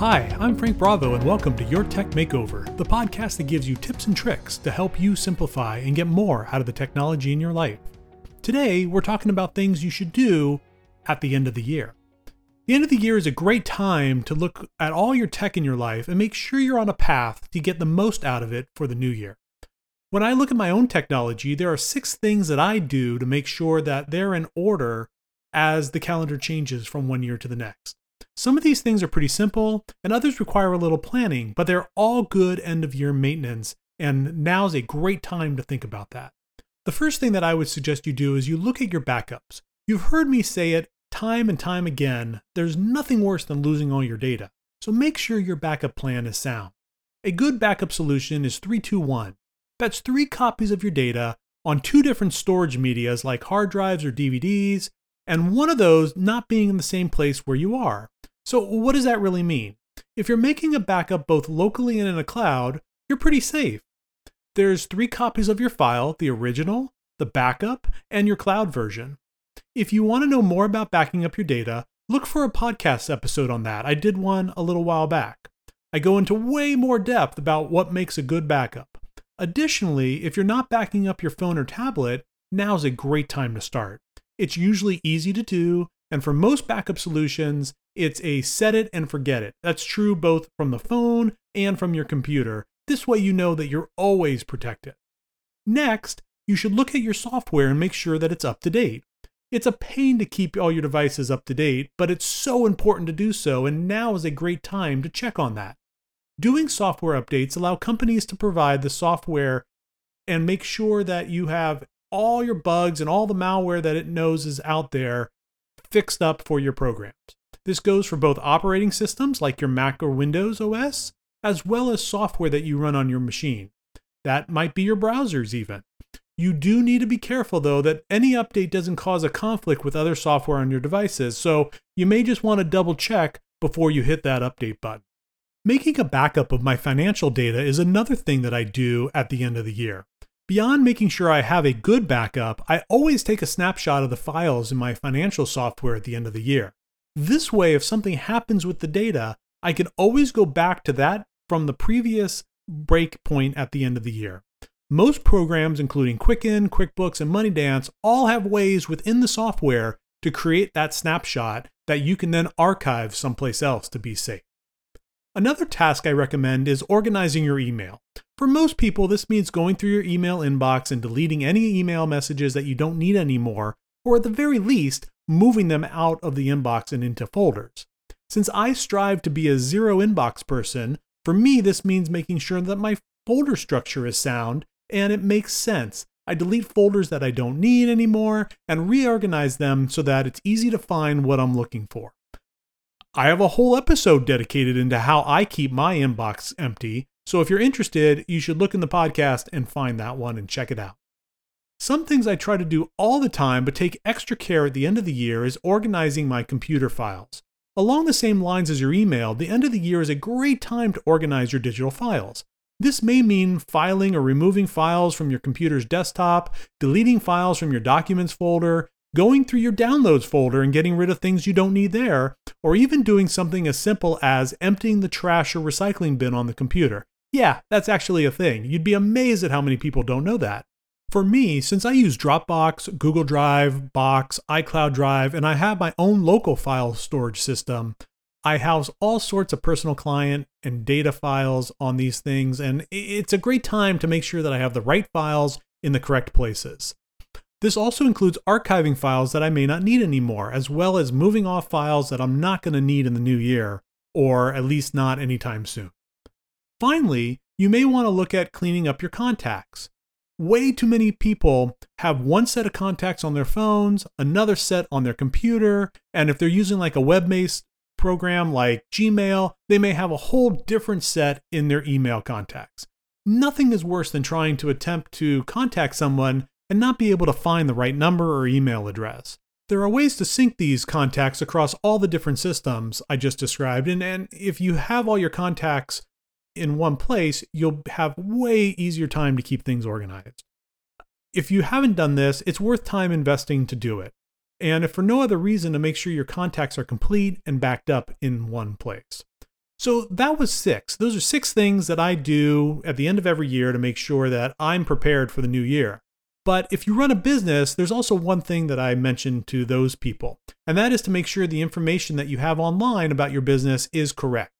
Hi, I'm Frank Bravo, and welcome to Your Tech Makeover, the podcast that gives you tips and tricks to help you simplify and get more out of the technology in your life. Today, we're talking about things you should do at the end of the year. The end of the year is a great time to look at all your tech in your life and make sure you're on a path to get the most out of it for the new year. When I look at my own technology, there are six things that I do to make sure that they're in order as the calendar changes from one year to the next. Some of these things are pretty simple, and others require a little planning, but they're all good end of year maintenance, and now's a great time to think about that. The first thing that I would suggest you do is you look at your backups. You've heard me say it time and time again there's nothing worse than losing all your data, so make sure your backup plan is sound. A good backup solution is 321. That's three copies of your data on two different storage medias like hard drives or DVDs, and one of those not being in the same place where you are. So, what does that really mean? If you're making a backup both locally and in a cloud, you're pretty safe. There's three copies of your file the original, the backup, and your cloud version. If you want to know more about backing up your data, look for a podcast episode on that. I did one a little while back. I go into way more depth about what makes a good backup. Additionally, if you're not backing up your phone or tablet, now's a great time to start. It's usually easy to do, and for most backup solutions, it's a set it and forget it. That's true both from the phone and from your computer. This way, you know that you're always protected. Next, you should look at your software and make sure that it's up to date. It's a pain to keep all your devices up to date, but it's so important to do so, and now is a great time to check on that. Doing software updates allow companies to provide the software and make sure that you have all your bugs and all the malware that it knows is out there fixed up for your programs. This goes for both operating systems like your Mac or Windows OS, as well as software that you run on your machine. That might be your browsers, even. You do need to be careful, though, that any update doesn't cause a conflict with other software on your devices, so you may just want to double check before you hit that update button. Making a backup of my financial data is another thing that I do at the end of the year. Beyond making sure I have a good backup, I always take a snapshot of the files in my financial software at the end of the year. This way, if something happens with the data, I can always go back to that from the previous break point at the end of the year. Most programs, including Quicken, QuickBooks, and MoneyDance, all have ways within the software to create that snapshot that you can then archive someplace else to be safe. Another task I recommend is organizing your email. For most people, this means going through your email inbox and deleting any email messages that you don't need anymore, or at the very least, moving them out of the inbox and into folders. Since I strive to be a zero inbox person, for me, this means making sure that my folder structure is sound and it makes sense. I delete folders that I don't need anymore and reorganize them so that it's easy to find what I'm looking for. I have a whole episode dedicated into how I keep my inbox empty. So if you're interested, you should look in the podcast and find that one and check it out. Some things I try to do all the time but take extra care at the end of the year is organizing my computer files. Along the same lines as your email, the end of the year is a great time to organize your digital files. This may mean filing or removing files from your computer's desktop, deleting files from your documents folder, going through your downloads folder and getting rid of things you don't need there, or even doing something as simple as emptying the trash or recycling bin on the computer. Yeah, that's actually a thing. You'd be amazed at how many people don't know that. For me, since I use Dropbox, Google Drive, Box, iCloud Drive, and I have my own local file storage system, I house all sorts of personal client and data files on these things, and it's a great time to make sure that I have the right files in the correct places. This also includes archiving files that I may not need anymore, as well as moving off files that I'm not going to need in the new year, or at least not anytime soon. Finally, you may want to look at cleaning up your contacts. Way too many people have one set of contacts on their phones, another set on their computer, and if they're using like a web based program like Gmail, they may have a whole different set in their email contacts. Nothing is worse than trying to attempt to contact someone and not be able to find the right number or email address. There are ways to sync these contacts across all the different systems I just described, and, and if you have all your contacts in one place, you'll have way easier time to keep things organized. If you haven't done this, it's worth time investing to do it. And if for no other reason, to make sure your contacts are complete and backed up in one place. So that was six. Those are six things that I do at the end of every year to make sure that I'm prepared for the new year. But if you run a business, there's also one thing that I mentioned to those people, and that is to make sure the information that you have online about your business is correct.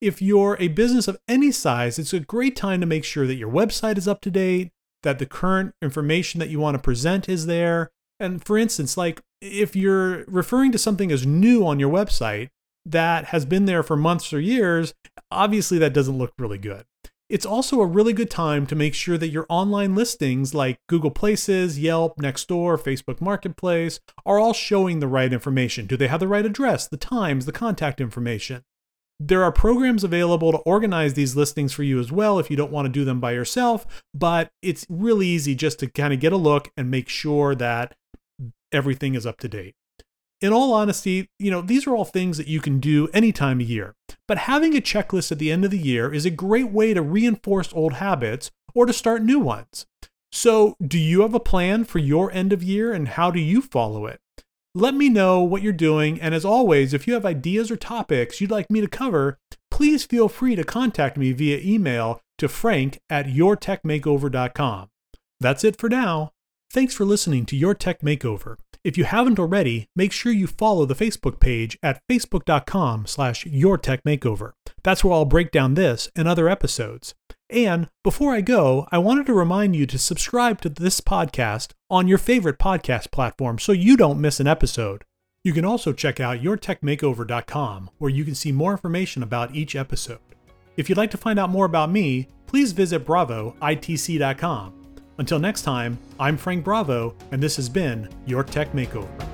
If you're a business of any size, it's a great time to make sure that your website is up to date, that the current information that you want to present is there. And for instance, like if you're referring to something as new on your website, that has been there for months or years, obviously that doesn't look really good. It's also a really good time to make sure that your online listings like Google Places, Yelp, Nextdoor, Facebook Marketplace are all showing the right information. Do they have the right address, the times, the contact information? There are programs available to organize these listings for you as well if you don't want to do them by yourself, but it's really easy just to kind of get a look and make sure that everything is up to date in all honesty, you know, these are all things that you can do any time of year. But having a checklist at the end of the year is a great way to reinforce old habits or to start new ones. So, do you have a plan for your end of year and how do you follow it? Let me know what you're doing. And as always, if you have ideas or topics you'd like me to cover, please feel free to contact me via email to frank at yourtechmakeover.com. That's it for now. Thanks for listening to Your Tech Makeover. If you haven't already, make sure you follow the Facebook page at facebook.com slash yourtechmakeover. That's where I'll break down this and other episodes. And before I go, I wanted to remind you to subscribe to this podcast on your favorite podcast platform so you don't miss an episode. You can also check out yourtechmakeover.com where you can see more information about each episode. If you'd like to find out more about me, please visit bravoitc.com. Until next time, I'm Frank Bravo, and this has been Your Tech Makeover.